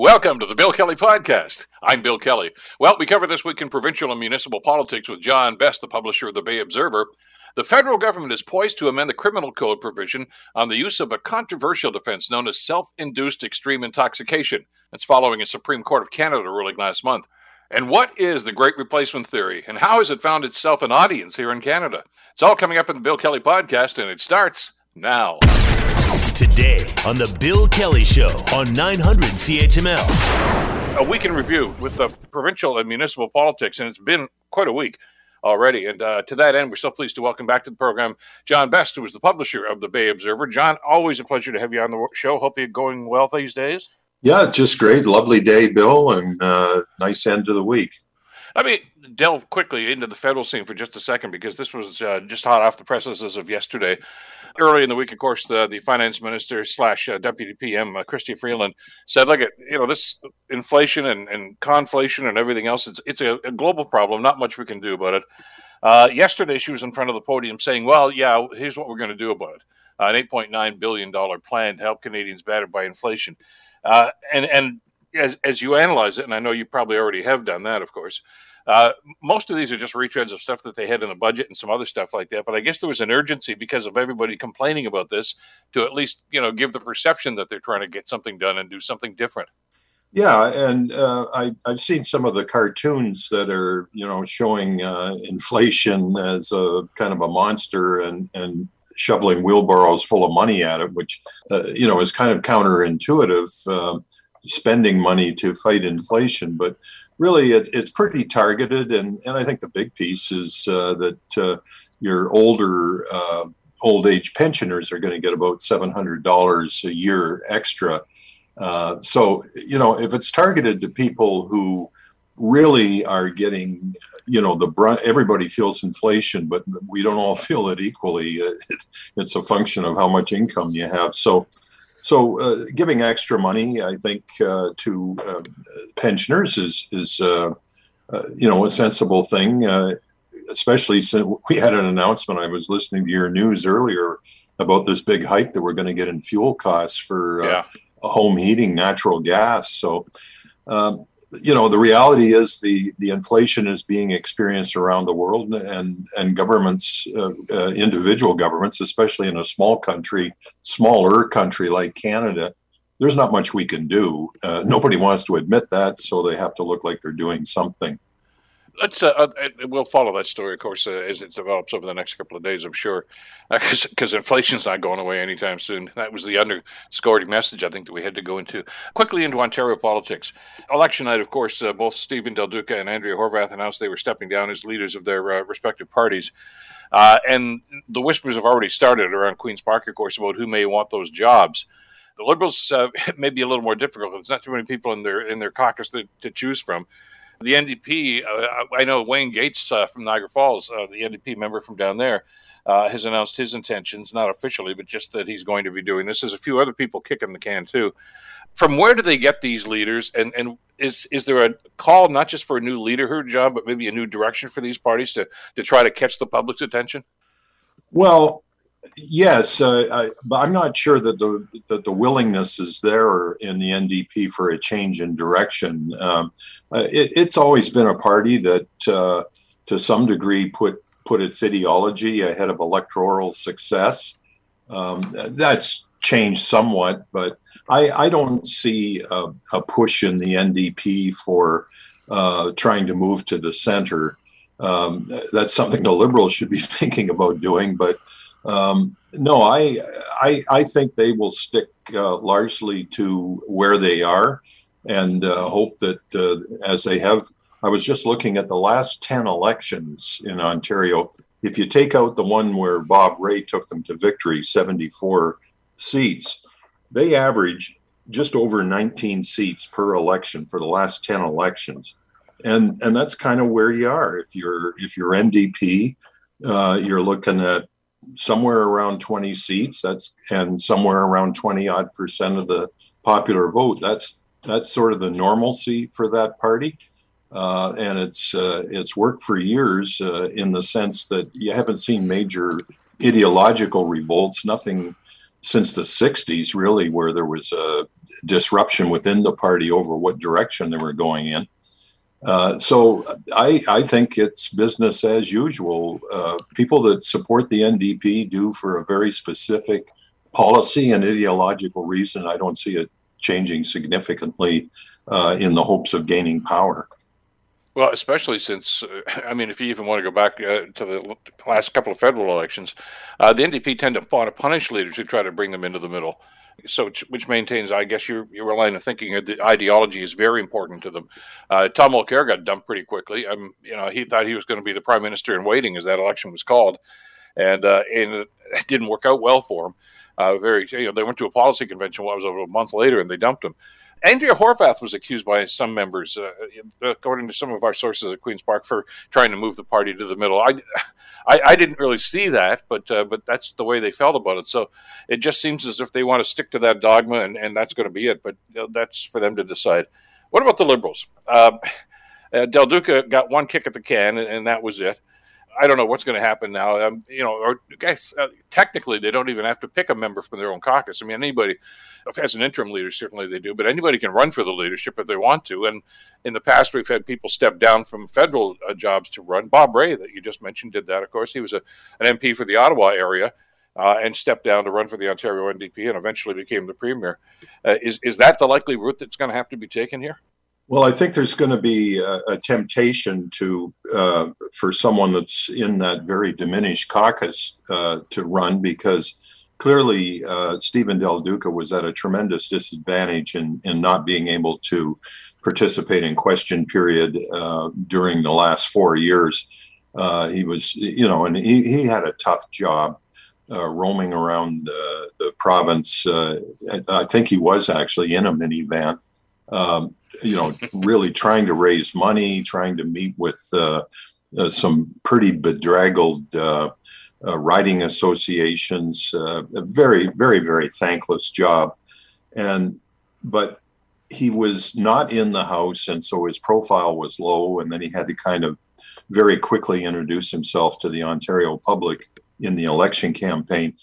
Welcome to the Bill Kelly Podcast. I'm Bill Kelly. Well, we cover this week in provincial and municipal politics with John Best, the publisher of the Bay Observer. The federal government is poised to amend the criminal code provision on the use of a controversial defense known as self induced extreme intoxication. That's following a Supreme Court of Canada ruling last month. And what is the Great Replacement Theory, and how has it found itself an audience here in Canada? It's all coming up in the Bill Kelly Podcast, and it starts now. Today on The Bill Kelly Show on 900 CHML. A week in review with the provincial and municipal politics, and it's been quite a week already. And uh, to that end, we're so pleased to welcome back to the program John Best, who is the publisher of the Bay Observer. John, always a pleasure to have you on the show. Hope you're going well these days. Yeah, just great. Lovely day, Bill, and uh, nice end to the week. I mean, delve quickly into the federal scene for just a second because this was uh, just hot off the presses as of yesterday. Early in the week, of course, the, the finance minister slash uh, deputy PM, uh, Chrystia Freeland, said, "Look at you know this inflation and, and conflation and everything else. It's it's a, a global problem. Not much we can do about it." Uh, yesterday, she was in front of the podium saying, "Well, yeah, here's what we're going to do about it: an 8.9 billion dollar plan to help Canadians battered by inflation." Uh, and and as as you analyze it, and I know you probably already have done that, of course. Uh, most of these are just retreads of stuff that they had in the budget and some other stuff like that. But I guess there was an urgency because of everybody complaining about this to at least you know give the perception that they're trying to get something done and do something different. Yeah, and uh, I, have seen some of the cartoons that are you know showing uh, inflation as a kind of a monster and and shoveling wheelbarrows full of money at it, which uh, you know is kind of counterintuitive. Spending money to fight inflation, but really it, it's pretty targeted. And, and I think the big piece is uh, that uh, your older uh, old age pensioners are going to get about $700 a year extra. Uh, so, you know, if it's targeted to people who really are getting, you know, the brunt, everybody feels inflation, but we don't all feel it equally. It, it's a function of how much income you have. So, so, uh, giving extra money, I think, uh, to uh, pensioners is is uh, uh, you know a sensible thing. Uh, especially since we had an announcement. I was listening to your news earlier about this big hike that we're going to get in fuel costs for yeah. home heating, natural gas. So, um, you know, the reality is the the inflation is being experienced around the world, and and governments, uh, uh, individual governments, especially in a small country, smaller country like Canada, there's not much we can do. Uh, nobody wants to admit that, so they have to look like they're doing something let's uh, uh, we'll follow that story, of course, uh, as it develops over the next couple of days. I'm sure, because uh, inflation's not going away anytime soon. That was the underscored message I think that we had to go into quickly into Ontario politics. Election night, of course, uh, both Stephen Del Duca and Andrea Horvath announced they were stepping down as leaders of their uh, respective parties. and the whispers have already started around Queens Park, of course, about who may want those jobs the Liberals uh, may be a little more difficult. Because there's not too many people in their in their caucus to, to choose from the NDP, uh, I know Wayne Gates uh, from Niagara Falls, uh, the NDP member from down there, uh, has announced his intentions, not officially, but just that he's going to be doing this. There's a few other people kicking the can too. From where do they get these leaders? And and is is there a call not just for a new leaderhood job, but maybe a new direction for these parties to to try to catch the public's attention? Well, Yes, uh, I, but I'm not sure that the that the willingness is there in the NDP for a change in direction. Um, uh, it, it's always been a party that, uh, to some degree, put put its ideology ahead of electoral success. Um, that's changed somewhat, but I, I don't see a, a, push in the NDP for uh, trying to move to the center. Um, that's something the Liberals should be thinking about doing, but um, no, I, I, I think they will stick uh, largely to where they are, and uh, hope that uh, as they have. I was just looking at the last ten elections in Ontario. If you take out the one where Bob Rae took them to victory, seventy-four seats, they average just over 19 seats per election for the last 10 elections and and that's kind of where you are if you're if you're ndp uh, you're looking at somewhere around 20 seats. That's and somewhere around 20 odd percent of the popular vote. That's that's sort of the normalcy for that party. Uh, and it's uh, it's worked for years uh, in the sense that you haven't seen major ideological revolts, nothing since the '60s really, where there was a disruption within the party over what direction they were going in. Uh, so I, I think it's business as usual. Uh, people that support the NDP do for a very specific policy and ideological reason. I don't see it changing significantly uh, in the hopes of gaining power. Well, especially since, uh, I mean, if you even want to go back uh, to the last couple of federal elections, the NDP tend to want to punish leaders who try to bring them into the middle. So, which maintains, I guess, your your line of thinking the ideology is very important to them. Uh, Tom Mulcair got dumped pretty quickly. Um, you know, he thought he was going to be the prime minister in waiting as that election was called, and uh, and it didn't work out well for him. Uh, very, you know, they went to a policy convention. What was over a month later, and they dumped him. Andrea Horvath was accused by some members, uh, according to some of our sources at Queens Park, for trying to move the party to the middle. I, I, I didn't really see that, but uh, but that's the way they felt about it. So it just seems as if they want to stick to that dogma, and, and that's going to be it. But you know, that's for them to decide. What about the Liberals? Uh, Del Duca got one kick at the can, and, and that was it. I don't know what's going to happen now. Um, you know, or guys, uh, technically they don't even have to pick a member from their own caucus. I mean, anybody, as an interim leader, certainly they do, but anybody can run for the leadership if they want to. And in the past, we've had people step down from federal uh, jobs to run. Bob Rae, that you just mentioned, did that. Of course, he was a, an MP for the Ottawa area. Uh, and stepped down to run for the Ontario NDP and eventually became the premier. Uh, is is that the likely route that's going to have to be taken here? Well, I think there's going to be a, a temptation to uh, for someone that's in that very diminished caucus uh, to run because clearly uh, Stephen Del Duca was at a tremendous disadvantage in in not being able to participate in question period uh, during the last four years. Uh, he was, you know, and he, he had a tough job. Uh, roaming around the province, I think he was actually in a minivan um, you know, really trying to raise money, trying to meet with uh, uh, some pretty bedraggled uh, uh associations. Uh, a very, very, very thankless job, and but he was not in the house, and so his profile was low, and then he had to kind of very quickly introduce himself to the Ontario public in the election campaign.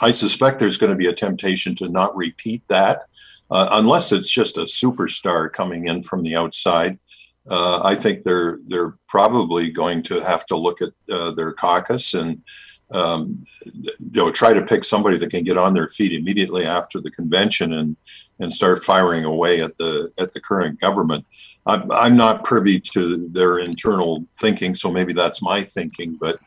I suspect there's going to be a temptation to not repeat that uh, unless it's just a superstar coming in from the outside. Uh, I think they're they're probably going to have to look at uh, their caucus and um, you know try to pick somebody that can get on their feet immediately after the convention and and start firing away at the at the current government. I'm, I'm not privy to their internal thinking, so maybe that's my thinking, but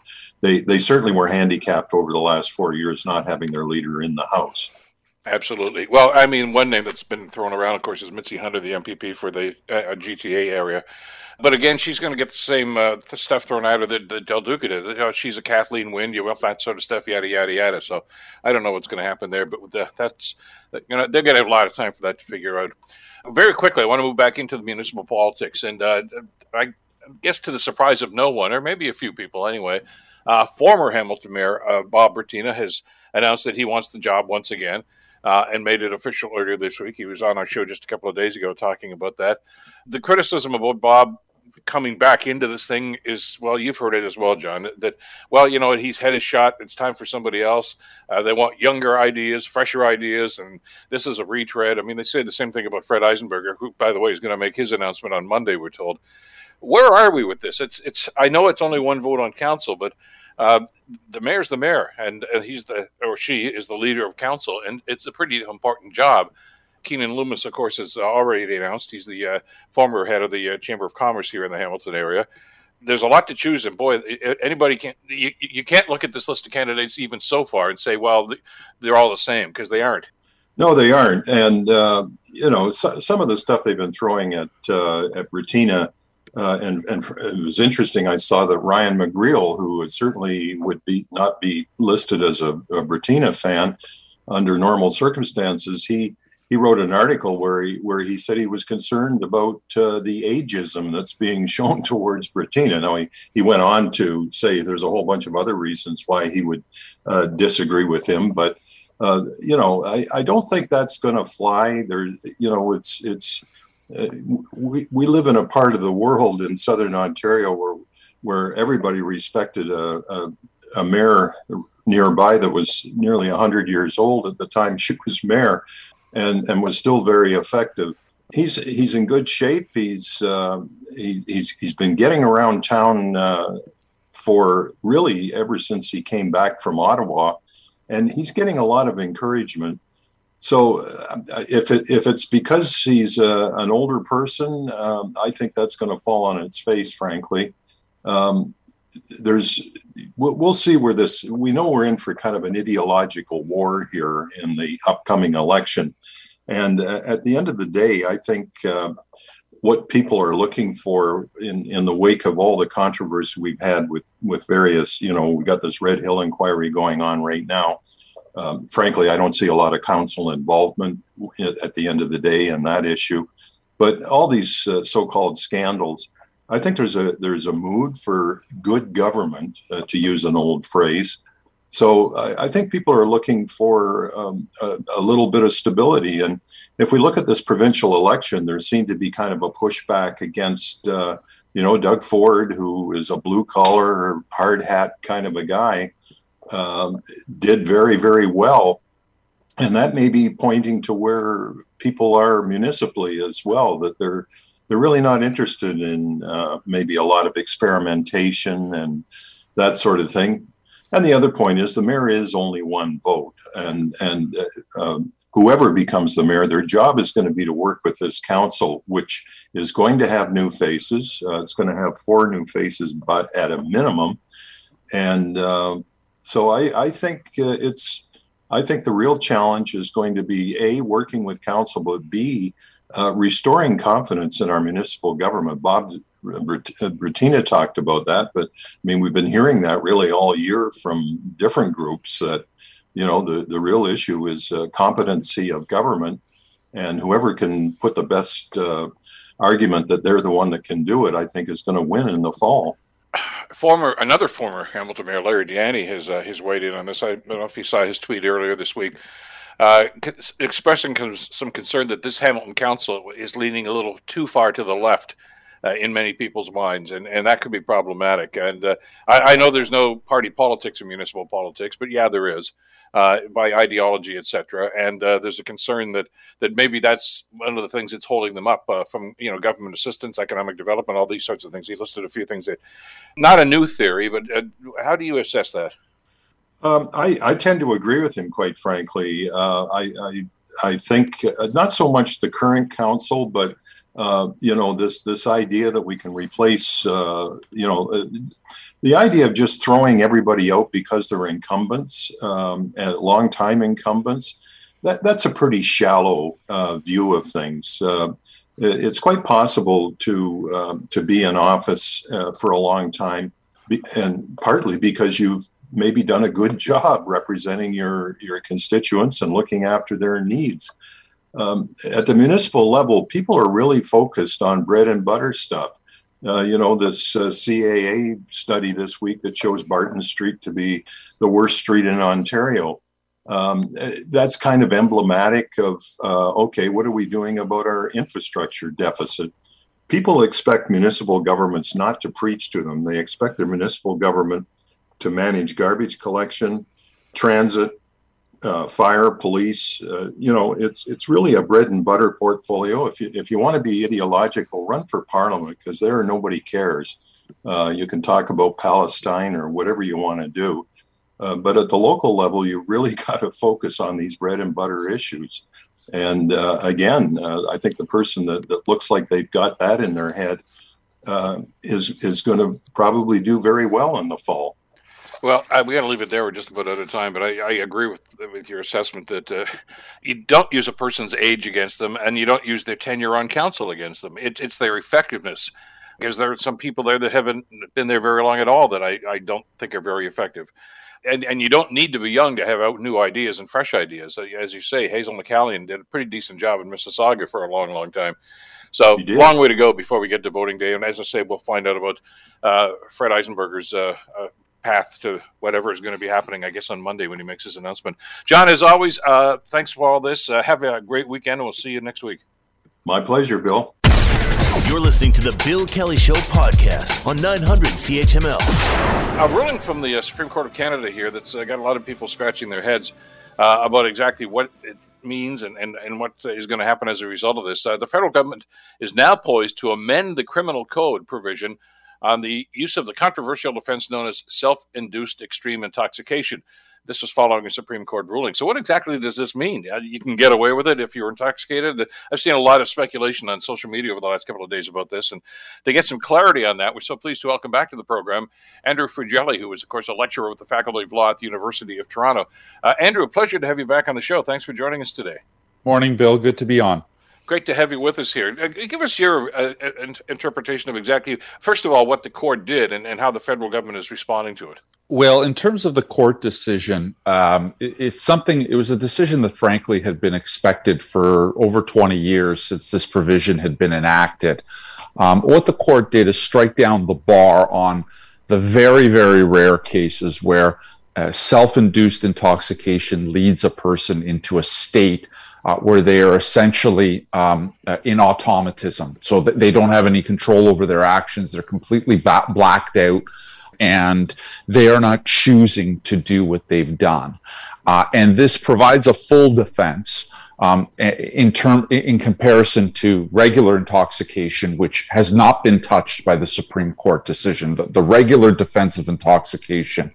they they certainly were handicapped over the last four years not having their leader in the house. Absolutely. Well, I mean, one name that's been thrown around, of course, is Mitzi Hunter, the MPP for the uh, GTA area. But again, she's going to get the same uh, stuff thrown at her that, that Del Duca did. You know, she's a Kathleen Wynne, you want that sort of stuff, yada yada yada. So I don't know what's going to happen there, but the, that's you know they're going to have a lot of time for that to figure out. Very quickly, I want to move back into the municipal politics, and uh, I guess to the surprise of no one, or maybe a few people anyway, uh, former Hamilton Mayor uh, Bob Bratina has announced that he wants the job once again uh, and made it official earlier this week. He was on our show just a couple of days ago talking about that. The criticism about Bob coming back into this thing is well, you've heard it as well, John. That well, you know, he's had his shot. It's time for somebody else. Uh, they want younger ideas, fresher ideas, and this is a retread. I mean, they say the same thing about Fred Eisenberger, who, by the way, is going to make his announcement on Monday. We're told. Where are we with this? It's it's. I know it's only one vote on council, but uh, the mayor's the mayor, and, and he's the or she is the leader of council, and it's a pretty important job. Keenan Loomis, of course, has already announced he's the uh, former head of the uh, Chamber of Commerce here in the Hamilton area. There's a lot to choose, and boy, anybody can you, you can't look at this list of candidates even so far and say, well, they're all the same because they aren't. No, they aren't, and uh, you know so, some of the stuff they've been throwing at uh, at Bratina uh, and and it was interesting. I saw that Ryan McGreal, who would certainly would be not be listed as a, a Bratina fan under normal circumstances, he he wrote an article where he where he said he was concerned about uh, the ageism that's being shown towards Bratina. Now he he went on to say there's a whole bunch of other reasons why he would uh, disagree with him, but. Uh, you know, I, I don't think that's going to fly. There, you know, it's it's uh, we, we live in a part of the world in southern Ontario where where everybody respected a, a, a mayor nearby that was nearly 100 years old at the time she was mayor. and and was still very effective. He's he's in good shape. He's uh, he, he's he's been getting around town uh, for really ever since he came back from Ottawa, and he's getting a lot of encouragement. So uh, if it, if it's because he's a, an older person, um, I think that's going to fall on its face, frankly. Um, there's we'll, we'll, see where this we know we're in for kind of an ideological war here in the upcoming election and uh, at the end of the day i think uh, what people are looking for in, in the wake of all the controversy we've had with with various you know we've got this red hill inquiry going on right now um, frankly, I don't see a lot of council involvement at the end of the day in that issue. But all these uh, so-called scandals, I think there's a there's a mood for good government, uh, to use an old phrase. So I, I think people are looking for um, a, a, little bit of stability. And if we look at this provincial election, there seemed to be kind of a pushback against, uh, you know, Doug Ford, who is a blue collar, hard hat kind of a guy um, did very, very well. And that may be pointing to where people are municipally as well, that they're they're really not interested in uh, maybe a lot of experimentation and that sort of thing. And the other point is the mayor is only one vote, and and uh, um, whoever becomes the mayor, their job is going to be to work with this council, which is going to have new faces. Uh, it's going to have four new faces, but at a minimum, and uh, so I, I think uh, it's I think the real challenge is going to be a working with council, but b uh, restoring confidence in our municipal government. Bob Bratina talked about that, but I mean we've been hearing that really all year from different groups that you know the the real issue is uh, competency of government, and whoever can put the best uh, argument that they're the one that can do it, I think is going to win in the fall former another former Hamilton Mayor Larry Di has uh, has weighed in on this. I don't know if you saw his tweet earlier this week, uh, expressing some concern that this Hamilton Council is leaning a little too far to the left. Uh, in many people's minds, and, and that could be problematic. And uh, I, I, know there's no party politics in municipal politics, but yeah, there is uh, by ideology, etc. And uh, there's a concern that that maybe that's one of the things that's holding them up uh, from you know government assistance, economic development, all these sorts of things. He listed a few things that not a new theory, but uh, how do you assess that? Um, I, I, tend to agree with him, quite frankly. I, I, I think not so much the current council, but uh, you know this this idea that we can replace uh, you know uh, the idea of just throwing everybody out because they're incumbents um, and long time incumbents that that's a pretty shallow uh, view of things. Uh, it's quite possible to um, to be in office for a long time and partly because you've maybe done a good job representing your your constituents and looking after their needs um, at the municipal level, people are really focused on bread and butter stuff. Uh, you know, this uh, CAA study this week that shows Barton Street to be the worst street in Ontario. Um, that's kind of emblematic of uh, okay, what are we doing about our infrastructure deficit? People expect municipal governments not to preach to them. They expect their municipal government to manage garbage collection, transit, uh, fire, police. Uh, you know, it's it's really a bread and butter portfolio. If you if you want to be ideological, run for parliament because there nobody cares. Uh, you can talk about Palestine or whatever you want to do, uh, but at the local level, you've really got to focus on these bread and butter issues. And uh, again, uh, I think the person that, that looks like they've got that in their head is is going to probably do very well in the fall. Well, I, we got to leave it there. We're just about out of time, but I, I agree with with your assessment that uh, you don't use a person's age against them, and you don't use their tenure on council against them. It, it's their effectiveness, because there are some people there that haven't been there very long at all that I, I don't think are very effective. And and you don't need to be young to have out new ideas and fresh ideas. As you say, Hazel McCallion did a pretty decent job in Mississauga for a long, long time. So long way to go before we get to voting day. And as I say, we'll find out about uh, Fred Eisenberger's uh, uh, path to whatever is going to be happening, I guess, on Monday when he makes his announcement. John, as always, uh, thanks for all this. Uh, have a great weekend, and we'll see you next week. My pleasure, Bill. You're listening to the Bill Kelly Show podcast on 900 CHML. A ruling from the uh, Supreme Court of Canada here that's uh, got a lot of people scratching their heads. uh, about exactly what it means and, and, and what is going to happen as a result of this. Uh, the federal government is now poised to amend the criminal code provision on the use of the controversial defense known as self induced extreme intoxication. This is following a Supreme Court ruling. So, what exactly does this mean? You can get away with it if you're intoxicated. I've seen a lot of speculation on social media over the last couple of days about this. And to get some clarity on that, we're so pleased to welcome back to the program Andrew Furgiuele, who is, of course, a lecturer with the Faculty of Law at the University of Toronto. Uh, Andrew, a pleasure to have you back on the show. Thanks for joining us today. Morning, Bill. Good to be on great to have you with us here. Uh, give us your uh, interpretation of exactly, first of all, what the court did and, and how the federal government is responding to it. Well, in terms of the court decision, um, it, it's something, it was a decision that frankly had been expected for over 20 years since this provision had been enacted. Um, what the court did is strike down the bar on the very, very rare cases where uh, self induced intoxication leads a person into a state uh, where they are essentially um, uh, in automatism. So they don't have any control over their actions. They're completely ba- blacked out and they are not choosing to do what they've done. Uh, and this provides a full defense um, in term in comparison to regular intoxication, which has not been touched by the Supreme Court decision. The, the regular defense of intoxication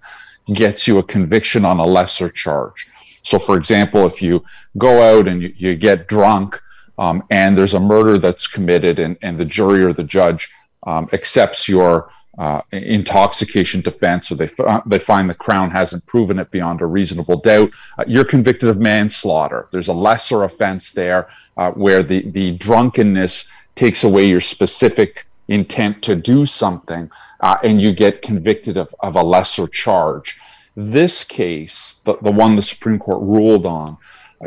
gets you a conviction on a lesser charge. So, for example, if you go out and you, you get drunk um, and there's a murder that's committed and, and the jury or the judge um, accepts your uh, intoxication defense, or they, uh, they find the Crown hasn't proven it beyond a reasonable doubt, uh, you're convicted of manslaughter. There's a lesser offense there uh, where the, the drunkenness takes away your specific intent to do something, uh, and you get convicted of, of a lesser charge. This case, the, the one the Supreme Court ruled on,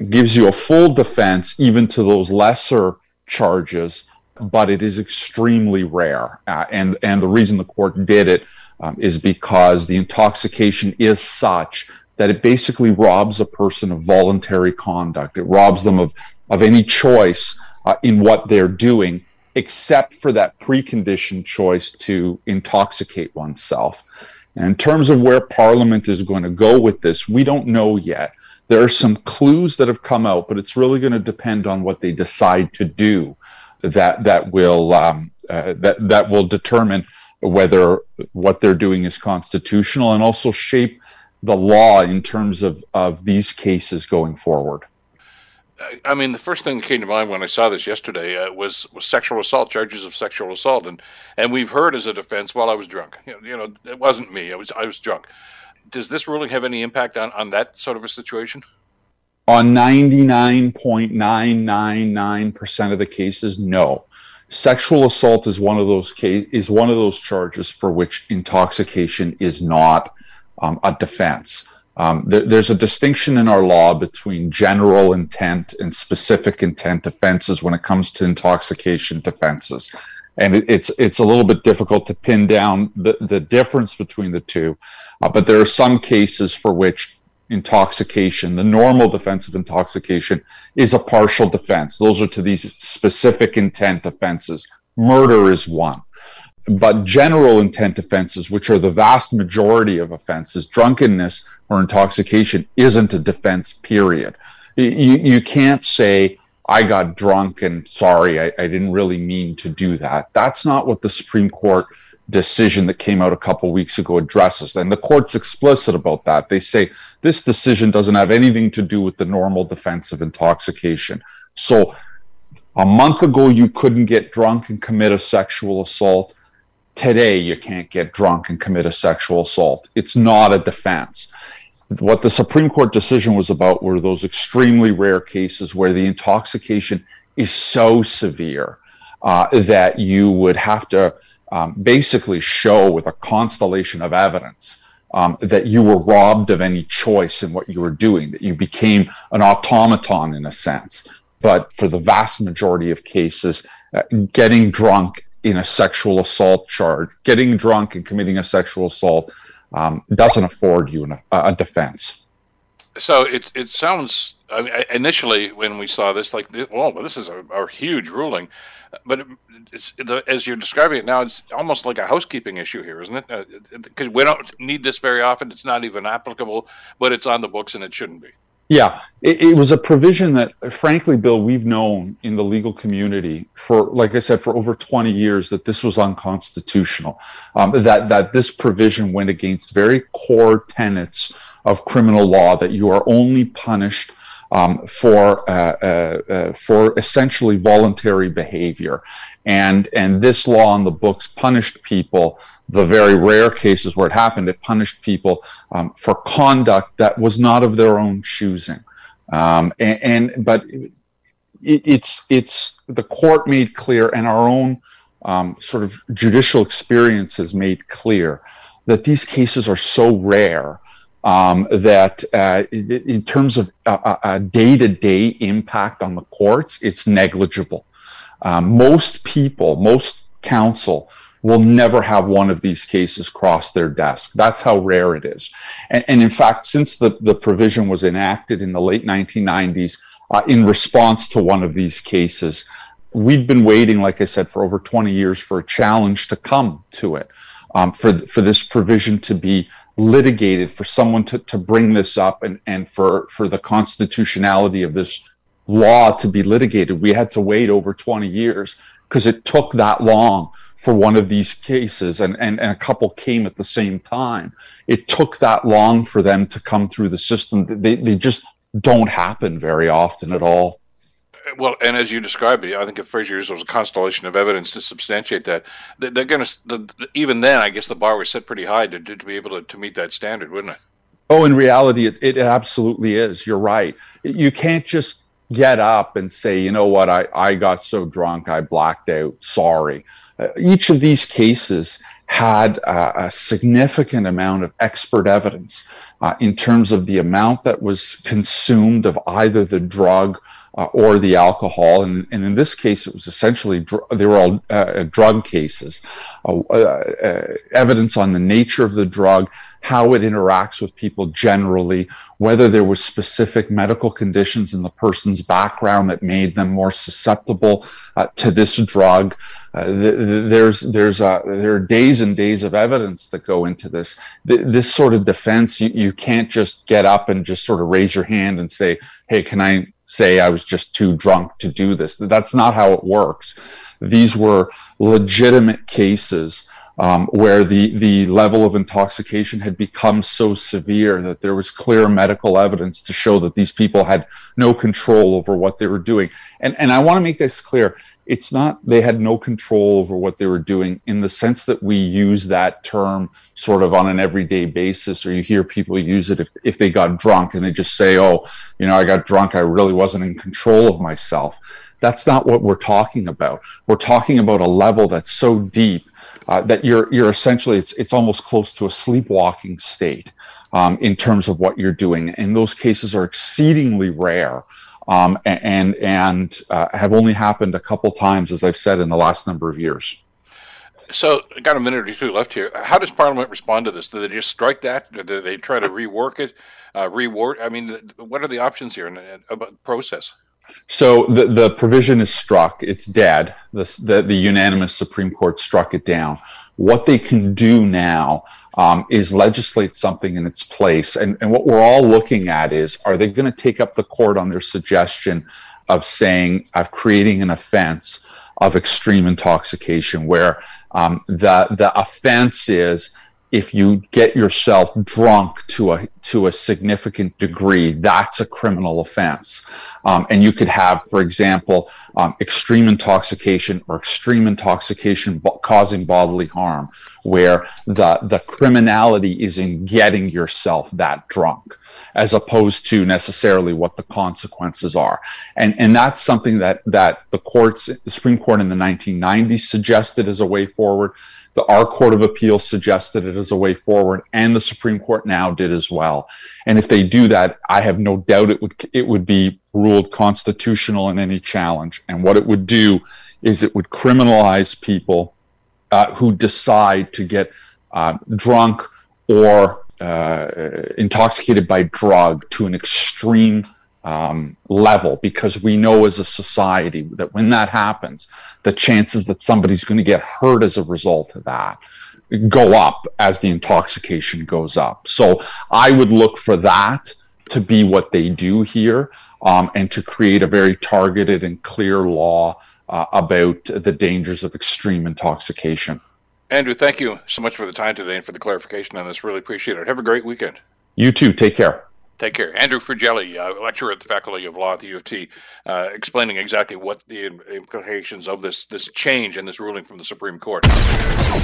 gives you a full defense even to those lesser charges, but it is extremely rare. Uh, and, and the reason the court did it um, is because the intoxication is such that it basically robs a person of voluntary conduct. It robs them of, of any choice uh, in what they're doing, except for that preconditioned choice to intoxicate oneself. And in terms of where Parliament is going to go with this, we don't know yet. There are some clues that have come out, but it's really going to depend on what they decide to do. That that will um, uh, that that will determine whether what they're doing is constitutional and also shape the law in terms of of these cases going forward. I mean, the first thing that came to mind when I saw this yesterday uh, was, was sexual assault charges of sexual assault, and and we've heard as a defense, well, I was drunk. You know, you know, it wasn't me. I was I was drunk. Does this ruling have any impact on on that sort of a situation? On ninety nine point nine nine nine percent of the cases, no. Sexual assault is one of those case is one of those charges for which intoxication is not um, a defense. Um, there, there's a distinction in our law between general intent and specific intent offenses when it comes to intoxication defenses. And it, it's it's a little bit difficult to pin down the, the difference between the two. Uh, but there are some cases for which intoxication, the normal defense of intoxication, is a partial defense. Those are to these specific intent offenses. Murder is one. But general intent offenses, which are the vast majority of offenses, drunkenness or intoxication isn't a defense, period. You, you can't say, I got drunk and sorry, I, I didn't really mean to do that. That's not what the Supreme Court decision that came out a couple weeks ago addresses. And the court's explicit about that. They say this decision doesn't have anything to do with the normal defense of intoxication. So a month ago, you couldn't get drunk and commit a sexual assault today you can't get drunk and commit a sexual assault. It's not a defense. What the Supreme Court decision was about were those extremely rare cases where the intoxication is so severe uh, that you would have to um, basically show with a constellation of evidence um, that you were robbed of any choice in what you were doing, that you became an automaton in a sense. But for the vast majority of cases, uh, getting drunk in a sexual assault charge, getting drunk and committing a sexual assault um, doesn't afford you a, a, defense. So it it sounds I mean, initially when we saw this like well this is a, a huge ruling, but it's as you're describing it now it's almost like a housekeeping issue here, isn't it? Because uh, we don't need this very often. It's not even applicable, but it's on the books and it shouldn't be. Yeah, it, it, was a provision that, frankly, Bill, we've known in the legal community for, like I said, for over 20 years that this was unconstitutional. Um, that that this provision went against very core tenets of criminal law. That you are only punished um, for uh, uh, uh, for essentially voluntary behavior, and and this law in the books punished people the very rare cases where it happened, it punished people um, for conduct that was not of their own choosing. Um, and, and, but it, it's it's the court made clear, and our own um, sort of judicial experience has made clear that these cases are so rare um, that uh, in terms of a day to day impact on the courts, it's negligible. Um, most people, most counsel will never have one of these cases cross their desk. That's how rare it is. And, and in fact, since the, the provision was enacted in the late 1990s, uh, in response to one of these cases, we've been waiting, like I said, for over 20 years for a challenge to come to it, um, for, for this provision to be litigated, for someone to, to bring this up, and, and for, for the constitutionality of this law to be litigated. We had to wait over 20 years because it took that long for one of these cases and, and, and, a couple came at the same time. It took that long for them to come through the system. They, they just don't happen very often at all. Well, and as you described it, I think if Fraser used was a constellation of evidence to substantiate that, they're going to, even then, I guess the bar was set pretty high to, to be able to, to meet that standard, wouldn't it? Oh, in reality, it, it absolutely is. You're right. You can't just get up and say, you know what, I, I got so drunk, I blacked out, sorry. Uh, each of these cases had a, significant amount of expert evidence uh, in terms of the amount that was consumed of either the drug uh, or the alcohol. And, and, in this case, it was essentially, dr- they were all uh, drug cases. Uh, uh, evidence on the nature of the drug, how it interacts with people generally, whether there were specific medical conditions in the person's background that made them more susceptible uh, to this drug. Uh, th- th- there's there's uh, there are days and days of evidence that go into this. Th- this sort of defense, you, you can't just get up and just sort of raise your hand and say, "Hey, can I say I was just too drunk to do this?" That's not how it works. These were legitimate cases um, where the, the level of intoxication had become so severe that there was clear medical evidence to show that these people had no control over what they were doing. And, and I want to make this clear. It's not they had no control over what they were doing in the sense that we use that term sort of on an everyday basis, or you hear people use it if, if they got drunk and they just say, oh, you know, I got drunk, I really wasn't in control of myself. That's not what we're talking about. We're talking about a level that's so deep uh, that you're you're essentially it's it's almost close to a sleepwalking state um, in terms of what you're doing, and those cases are exceedingly rare. Um, and and uh, have only happened a couple times, as I've said, in the last number of years. So, I got a minute or two left here. How does Parliament respond to this? Do they just strike that? Do they try to rework it, uh, reward? I mean, what are the options here about the process? So the, the provision is struck. It's dead. The, the, the unanimous Supreme Court struck it down. What they can do now um, is legislate something in its place. And, and what we're all looking at is are they going to take up the court on their suggestion of saying, of creating an offense of extreme intoxication where um, the, the offense is if you get yourself drunk to a to a significant degree, that's a criminal offense. Um, and you could have, for example, um, extreme intoxication or extreme intoxication bo- causing bodily harm, where the the criminality is in getting yourself that drunk, as opposed to necessarily what the consequences are. And and that's something that that the courts, the Supreme Court in the 1990s suggested as a way forward the, our Court of Appeals suggested it as a way forward, and the Supreme Court now did as well. And if they do that, I have no doubt it would it would be ruled constitutional in any challenge. And what it would do is it would criminalize people uh, who decide to get uh, drunk or uh, intoxicated by drug to an extreme um, level because we know as a society that when that happens, the chances that somebody's going to get hurt as a result of that go up as the intoxication goes up. So I would look for that to be what they do here um, and to create a very targeted and clear law uh, about the dangers of extreme intoxication. Andrew, thank you so much for the time today and for the clarification on this. Really appreciate it. Have a great weekend. You too. Take care. Take care. Andrew Furgiuele, uh, lecturer at the Faculty of Law at the U of T, uh, explaining exactly what the implications of this this change and this ruling from the Supreme Court.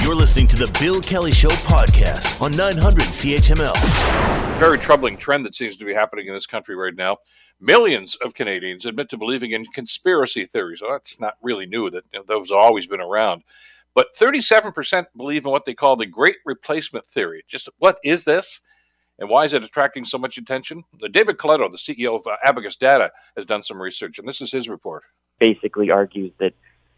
You're listening to the Bill Kelly Show podcast on 900 CHML. Very troubling trend that seems to be happening in this country right now. Millions of Canadians admit to believing in conspiracy theories. Well, that's not really new; that you know, those have always been around. But 37% believe in what they call the Great Replacement Theory. Just what is this? And why is it attracting so much attention? David Coletto, the CEO of uh, Abacus Data, has done some research, and this is his report. Basically, argues that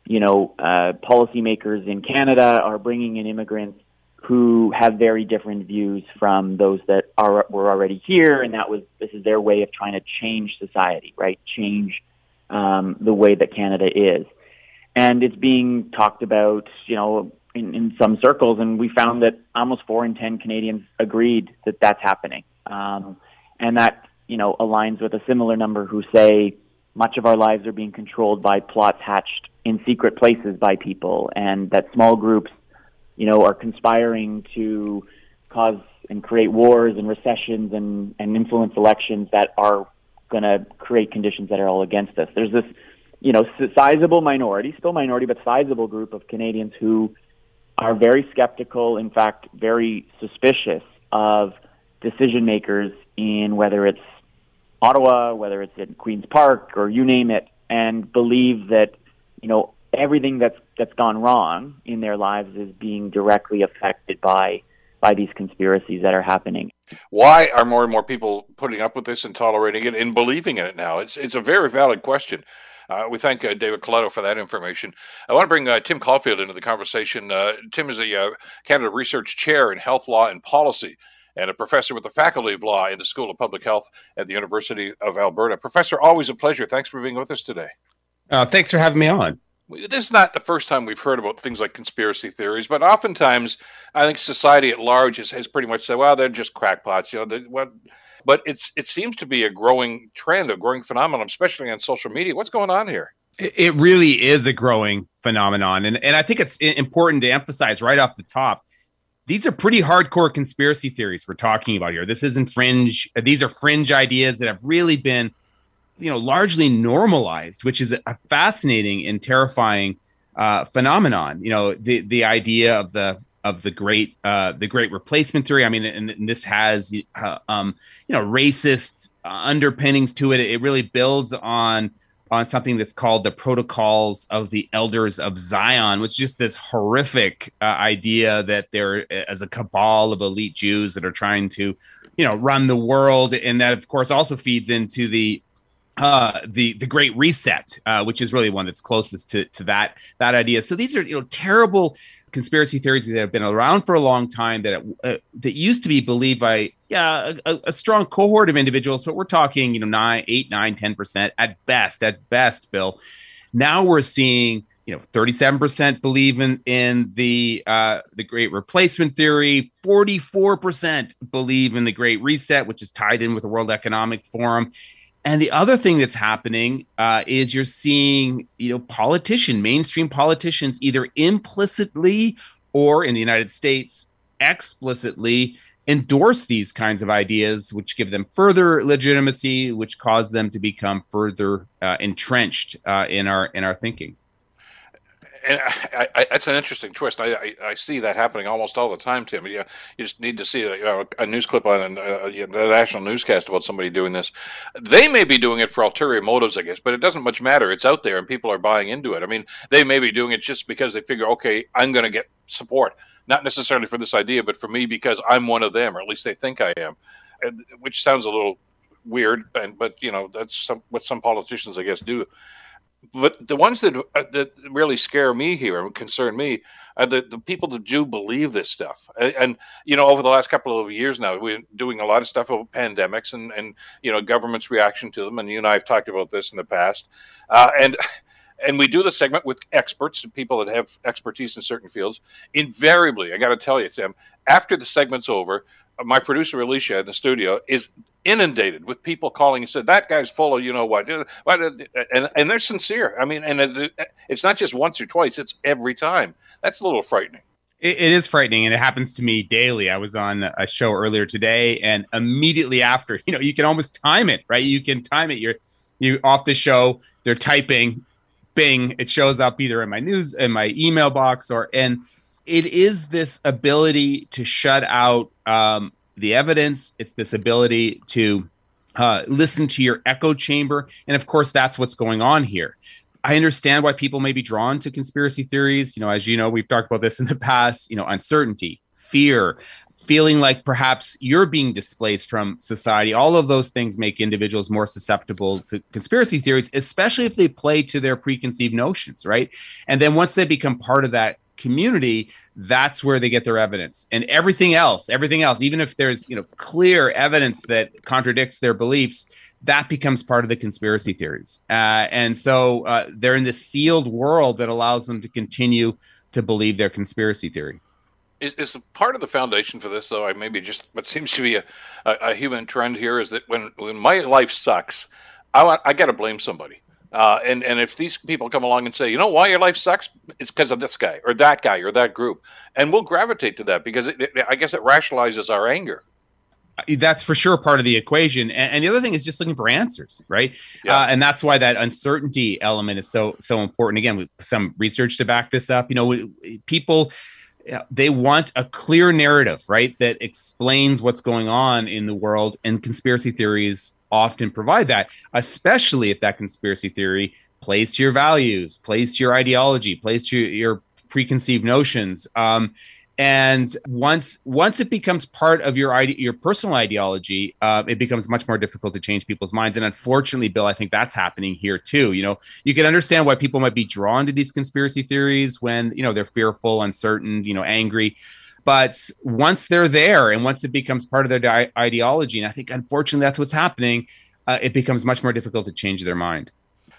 you know uh, policymakers in Canada are bringing in immigrants who have very different views from those that are were already here, and that was this is their way of trying to change society, right? Change um, the way that Canada is, and it's being talked about, you know, in, in some circles, and we found that almost four in ten Canadians agreed that that's happening, um, and that you know aligns with a similar number who say much of our lives are being controlled by plots hatched in secret places by people, and that small groups, you know, are conspiring to cause and create wars and recessions and, and influence elections that are going to create conditions that are all against us. There's this, you know, sizable minority, still minority, but sizable group of Canadians who are very skeptical, in fact, very suspicious of decision makers in whether it's Ottawa, whether it's in Queen's Park, or you name it, and believe that you know everything that's that's gone wrong in their lives is being directly affected by by these conspiracies that are happening. Why are more and more people putting up with this and tolerating it and believing in it now? It's it's a very valid question. Uh, we thank uh, David Coletto for that information. I want to bring uh, Tim Caulfield into the conversation. Uh, Tim is a uh, Canada Research Chair in Health Law and Policy and a professor with the Faculty of Law in the School of Public Health at the University of Alberta. Professor, always a pleasure. Thanks for being with us today. Uh, thanks for having me on. This is not the first time we've heard about things like conspiracy theories, but oftentimes I think society at large has, has pretty much said, well, they're just crackpots. You know, they, what but it's it seems to be a growing trend, a growing phenomenon, especially on social media. What's going on here? It really is a growing phenomenon, and and I think it's important to emphasize right off the top. These are pretty hardcore conspiracy theories we're talking about here. This isn't fringe. These are fringe ideas that have really been, you know, largely normalized, which is a fascinating and terrifying uh, phenomenon. You know, the the idea of the of the great uh, the great replacement theory. I mean, and, and this has uh, um, you know racist uh, underpinnings to it. It really builds on on something that's called the protocols of the elders of Zion, which is just this horrific uh, idea that there as a cabal of elite Jews that are trying to you know run the world, and that of course also feeds into the uh, the the Great Reset, uh, which is really one that's closest to to that that idea. So these are you know terrible conspiracy theories that have been around for a long time that uh, that used to be believed by yeah a, a, strong cohort of individuals, but we're talking you know nine, eight, nine, ten percent at best, at best, Bill. Now we're seeing you know 37% believe in in the uh, the great replacement theory 44% believe in the great reset which is tied in with the world economic forum and the other thing that's happening uh, is you're seeing, you know, politician, mainstream politicians, either implicitly or in the United States explicitly endorse these kinds of ideas, which give them further legitimacy, which cause them to become further uh, entrenched uh, in our in our thinking and I, I, that's an interesting twist. I, I, see that happening almost all the time, Tim. You, you just need to see a, you know, a news clip on a, uh, national newscast about somebody doing this. They may be doing it for ulterior motives, I guess, but it doesn't much matter. It's out there, and people are buying into it. I mean, they may be doing it just because they figure, okay, I'm going to get support, not necessarily for this idea, but for me because I'm one of them, or at least they think I am, and, which sounds a little weird, and but you know that's some, what some politicians, I guess, do but the ones that uh, that really scare me here and concern me are the, the people that do believe this stuff. And, you know, over the last couple of years now, we're doing a lot of stuff about pandemics and and you know government's reaction to them. And you and I have talked about this in the past. Uh, and and we do the segment with experts, and people that have expertise in certain fields. Invariably, I got to tell you, Tim, after the segment's over, my producer Alicia in the studio is inundated with people calling and said that guy's full of you know what, uh, and and they're sincere. I mean, and uh, uh, it's not just once or twice; it's every time. That's a little frightening. It, it is frightening, and it happens to me daily. I was on a show earlier today, and immediately after, you know, you can almost time it, right? You can time it. You're you off the show. They're typing, Bing. It shows up either in my news, in my email box, or and it is this ability to shut out um, the evidence. It's this ability to uh, listen to your echo chamber, and of course, that's what's going on here. I understand why people may be drawn to conspiracy theories. You know, as you know, we've talked about this in the past. You know, uncertainty, fear, feeling like perhaps you're being displaced from society. All of those things make individuals more susceptible to conspiracy theories, especially if they play to their preconceived notions, right? And then once they become part of that community that's where they get their evidence and everything else everything else even if there's you know clear evidence that contradicts their beliefs that becomes part of the conspiracy theories. Uh, and so uh, they're in this sealed world that allows them to continue to believe their conspiracy theory. Is, is part of the foundation for this, though, I maybe just what seems to be a, a, a human trend here is that when, when my life sucks, I, want I got to blame somebody. Uh, and and if these people come along and say, you know, why your life sucks, it's because of this guy or that guy or that group, and we'll gravitate to that because it, it, I guess it rationalizes our anger. That's for sure part of the equation. And, and, the other thing is just looking for answers right? Yeah. uh, and that's why that uncertainty element is so so important. Again with some research to back this up. You know people they want a clear narrative right that explains what's going on in the world and conspiracy theories often provide that especially if that conspiracy theory plays to your values plays to your ideology plays to your preconceived notions. Um, and once once it becomes part of your ide- your personal ideology uh, it becomes much more difficult to change people's minds. And unfortunately bill i think that's happening here too. You know you can understand why people might be drawn to these conspiracy theories when you know they're fearful uncertain you know angry but once they're there and once it becomes part of their di- ideology and i think unfortunately that's what's happening uh, it becomes much more difficult to change their mind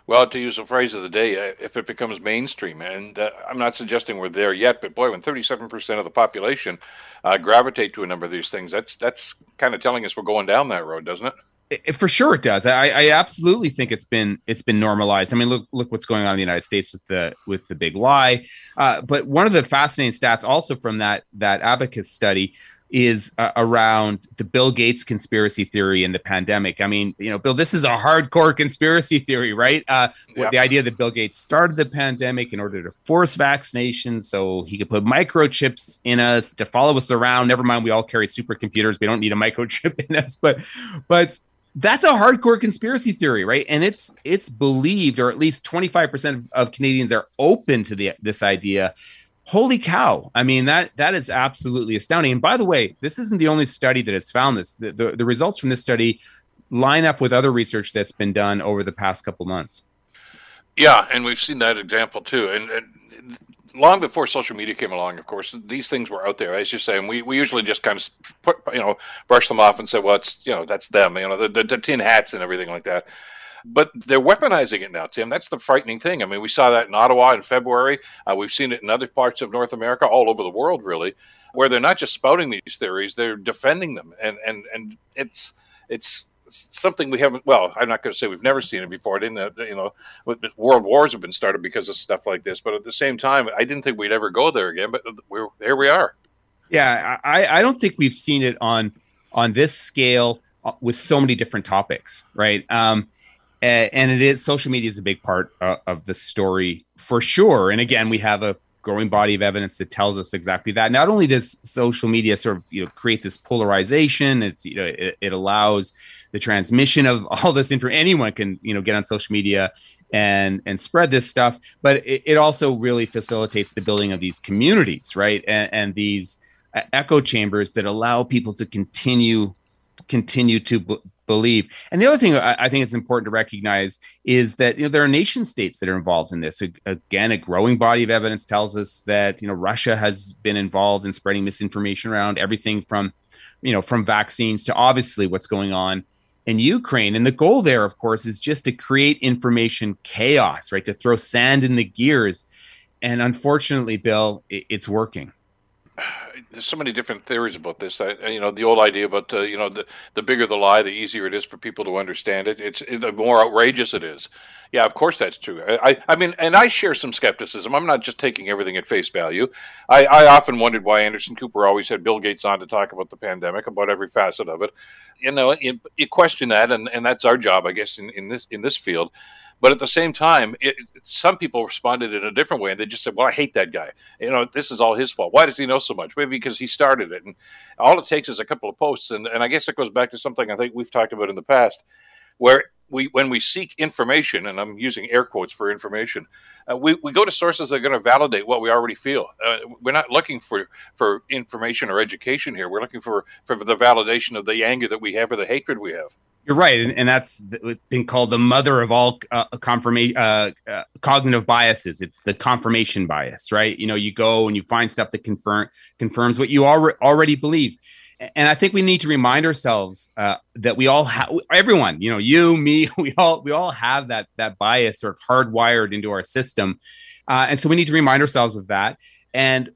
well, to use a phrase of the day, uh, if it becomes mainstream, and uh, I'm not suggesting we're there yet, but boy, when 37% of the population uh, gravitate to a number of these things, that's that's kind of telling us we're going down that road, doesn't it? It for sure, it does. I, I absolutely think it's been it's been normalized. I mean, look look what's going on in the United States with the with the big lie. Uh, but one of the fascinating stats, also from that that Abacus study, is uh, around the Bill Gates conspiracy theory and the pandemic. I mean, you know, Bill, this is a hardcore conspiracy theory, right? Uh, yeah. The idea that Bill Gates started the pandemic in order to force vaccinations so he could put microchips in us to follow us around. Never mind, we all carry supercomputers. We don't need a microchip in us, but, but that's a hardcore conspiracy theory, right? And it's it's believed, or at least 25% of Canadians are open to the this idea. Holy cow. I mean that that is absolutely astounding. And by the way this isn't the only study that has found this. The, the, the results from this study line up with other research that's been done over the past couple months. Yeah and we've seen that example too. And, and long before social media came along of course these things were out there as you say and we, we usually just kind of put you know brush them off and say well it's you know that's them you know the, the, the tin hats and everything like that but they're weaponizing it now, Tim. That's the frightening thing. I mean, we saw that in Ottawa in February. Uh, we've seen it in other parts of North America, all over the world, really, where they're not just spouting these theories; they're defending them, and and and it's it's something we haven't. Well, I'm not going to say we've never seen it before. I didn't, you know, world wars have been started because of stuff like this. But at the same time, I didn't think we'd ever go there again. But we're here. We are. Yeah, I, I don't think we've seen it on on this scale uh, with so many different topics, right? Um, and it is social media is a big part uh, of the story for sure and again we have a growing body of evidence that tells us exactly that not only does social media sort of you know create this polarization it's you know it, it allows the transmission of all this info anyone can you know get on social media and and spread this stuff but it, it also really facilitates the building of these communities right and, and these uh, echo chambers that allow people to continue continue to b- believe. And the other thing I, I, think it's important to recognize is that you know there are nation states that are involved in this. Again, a growing body of evidence tells us that you know Russia has been involved in spreading misinformation around everything from you know from vaccines to obviously what's going on in Ukraine. And the goal there, of course, is just to create information chaos, right? To throw sand in the gears. And unfortunately, Bill, it's working. there's so many different theories about this. I, you know, the old idea about uh, you know the the bigger the lie, the easier it is for people to understand it. It's it, the more outrageous it is. Yeah, of course that's true. I, I mean, and I share some skepticism. I'm not just taking everything at face value. I, I often wondered why Anderson Cooper always had Bill Gates on to talk about the pandemic, about every facet of it. You know, you, you question that, and, and that's our job, I guess, in, in this in this field. But at the same time, it, some people responded in a different way, and they just said, "Well, I hate that guy. You know, this is all his fault. Why does he know so much? Maybe because he started it." And all it takes is a couple of posts, and, and I guess it goes back to something I think we've talked about in the past, where we when we seek information, and I'm using air quotes for information, uh, we, we go to sources that are going to validate what we already feel. Uh, we're not looking for for information or education here. We're looking for for the validation of the anger that we have or the hatred we have. You're right, and, and that's been called the mother of all uh, confirmation uh, uh, cognitive biases. It's the confirmation bias, right? You know, you go and you find stuff that confirm confirms what you al- already believe and I think we need to remind ourselves uh, that we all have everyone, you know, you, me, we all we all have that that bias sort of hardwired into our system, uh, and so we need to remind ourselves of that. And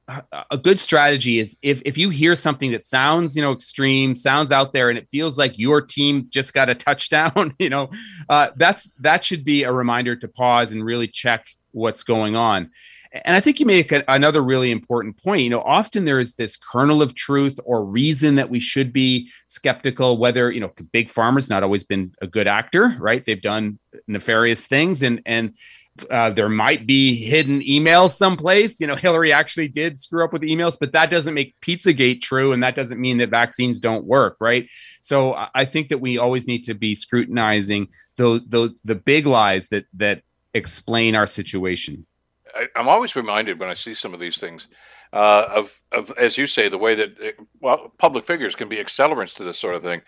a good strategy is if if you hear something that sounds you know extreme, sounds out there, and it feels like your team just got a touchdown, you know, uh, that's that should be a reminder to pause and really check what's going on. And I think you make a, another really important point. You know, often there is this kernel of truth or reason that we should be skeptical, whether, you know, big pharma's not always been a good actor, right? They've done nefarious things and, and, uh, there might be hidden emails someplace. You know, Hillary actually did screw up with emails, but that doesn't make Pizzagate true, and that doesn't mean that vaccines don't work, right? So I think that we always need to be scrutinizing the the, the big lies that that explain our situation. I, am always reminded when I see some of these things uh, of, of, as you say, the way that it, well, public figures can be accelerants to this sort of thing.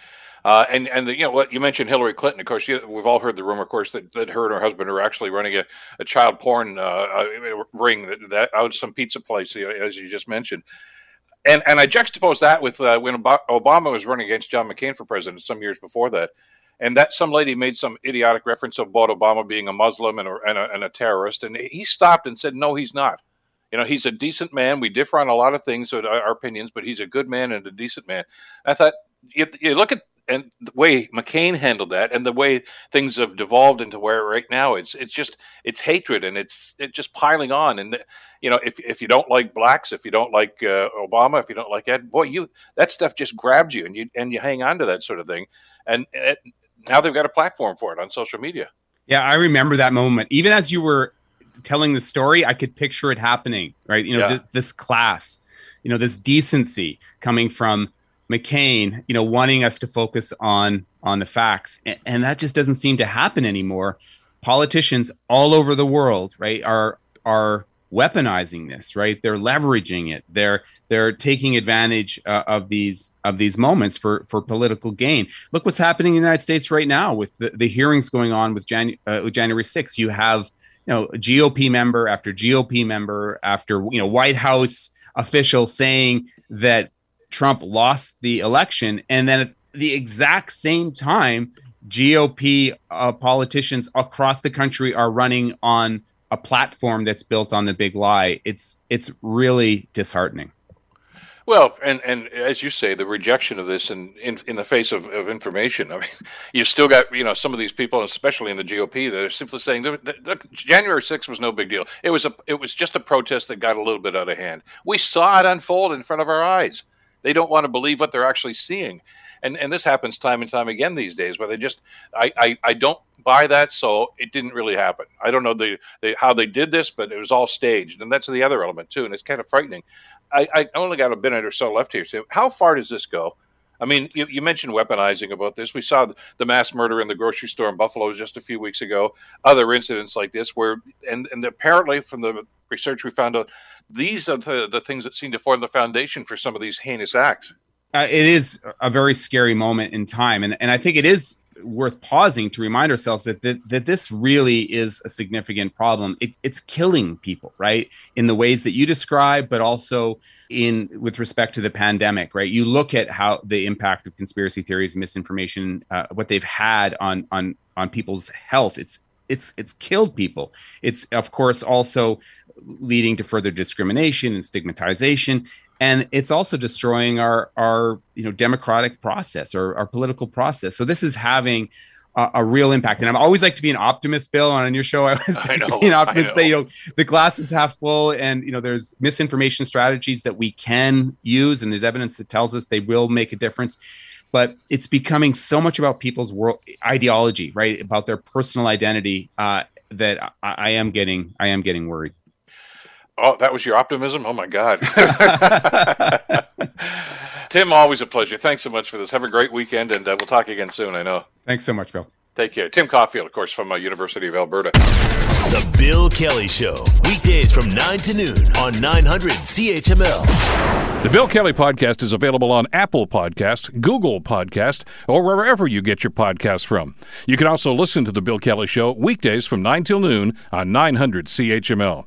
Uh, and and the, you know what you mentioned Hillary Clinton. Of course, you, we've all heard the rumor, of course, that, that her and her husband are actually running a, a child porn uh, uh ring that, that out of some pizza place, as you just mentioned. And and I juxtapose that with uh, when Obama was running against John McCain for president some years before that and that some lady made some idiotic reference about Obama being a Muslim and a, and a, and a terrorist, and he stopped and said, "No, he's not. You know, he's a decent man. We differ on a lot of things, our opinions, but he's a good man and a decent man." I thought you, you look at and the way McCain handled that, and the way things have devolved into where right now it's it's just it's hatred and it's it's just piling on. And you know, if if you don't like blacks, if you don't like uh, Obama, if you don't like Ed, boy, you that stuff just grabs you and you and you hang on to that sort of thing. And now they've got a platform for it on social media. Yeah, I remember that moment. Even as you were telling the story, I could picture it happening, right? You know, yeah. th- this class, you know, this decency coming from McCain, you know, wanting us to focus on on the facts, and, and that just doesn't seem to happen anymore. Politicians all over the world, right, are are weaponizing this right? They're leveraging it. They're they're taking advantage uh, of these of these moments for for political gain. Look what's happening in the united states right now with the, the hearings going on with, Janu- uh, january 6th you have you know gop member after gop member after you know white house official saying that trump lost the election. And then at the exact same time gop uh, politicians across the country are running on a platform that's built on the big lie, it's it's really disheartening. Well, and and as you say, the rejection of this in in, in the face of, of information. I mean, you've still got you know some of these people, especially in the GOP, that are simply saying the, January 6th was no big deal. It was a it was just a protest that got a little bit out of hand. We saw it unfold in front of our eyes. They don't want to believe what they're actually seeing, and and this happens time and time again these days, where they just I I, I don't buy that, so it didn't really happen. I don't know the, the, how they did this, but it was all staged, and that's the other element too, and it's kind of frightening. I, I only got a minute or so left here. So, how far does this go? I mean, you, you, mentioned weaponizing about this. We saw the mass murder in the grocery store in Buffalo just a few weeks ago. Other incidents like this, where and and apparently from the research we found out, these are the, the things that seem to form the foundation for some of these heinous acts. Uh, it is a very scary moment in time, and and I think it is worth pausing to remind ourselves that that, that this really is a significant problem. It, it's killing people, right, in the ways that you describe, but also in with respect to the pandemic, right? You look at how the impact of conspiracy theories, misinformation, uh, what they've had on on on people's health. It's it's it's killed people. It's of course also leading to further discrimination and stigmatization and it's also destroying our our you know democratic process or our political process. So this is having a, a real impact. And i'm always like to be an optimist bill on your show. I was I know, an optimist I know. say you know the glass is half full and you know there's misinformation strategies that we can use and there's evidence that tells us they will make a difference. But it's becoming so much about people's world ideology right about their personal identity uh, that I, I am getting i am getting worried Oh, that was your optimism? Oh my God. Tim, always a pleasure. Thanks so much for this. Have a great weekend, and uh, we'll talk again soon. I know. thanks so much bill Take care. Tim Caulfield, of course, from uh, University of Alberta. The Bill Kelly Show, weekdays from 9 to noon on 900 CHML. The Bill Kelly Podcast is available on Apple Podcast, Google Podcast, or wherever you get your podcasts from. You can also listen to The Bill Kelly Show weekdays from 9 till noon on 900 CHML.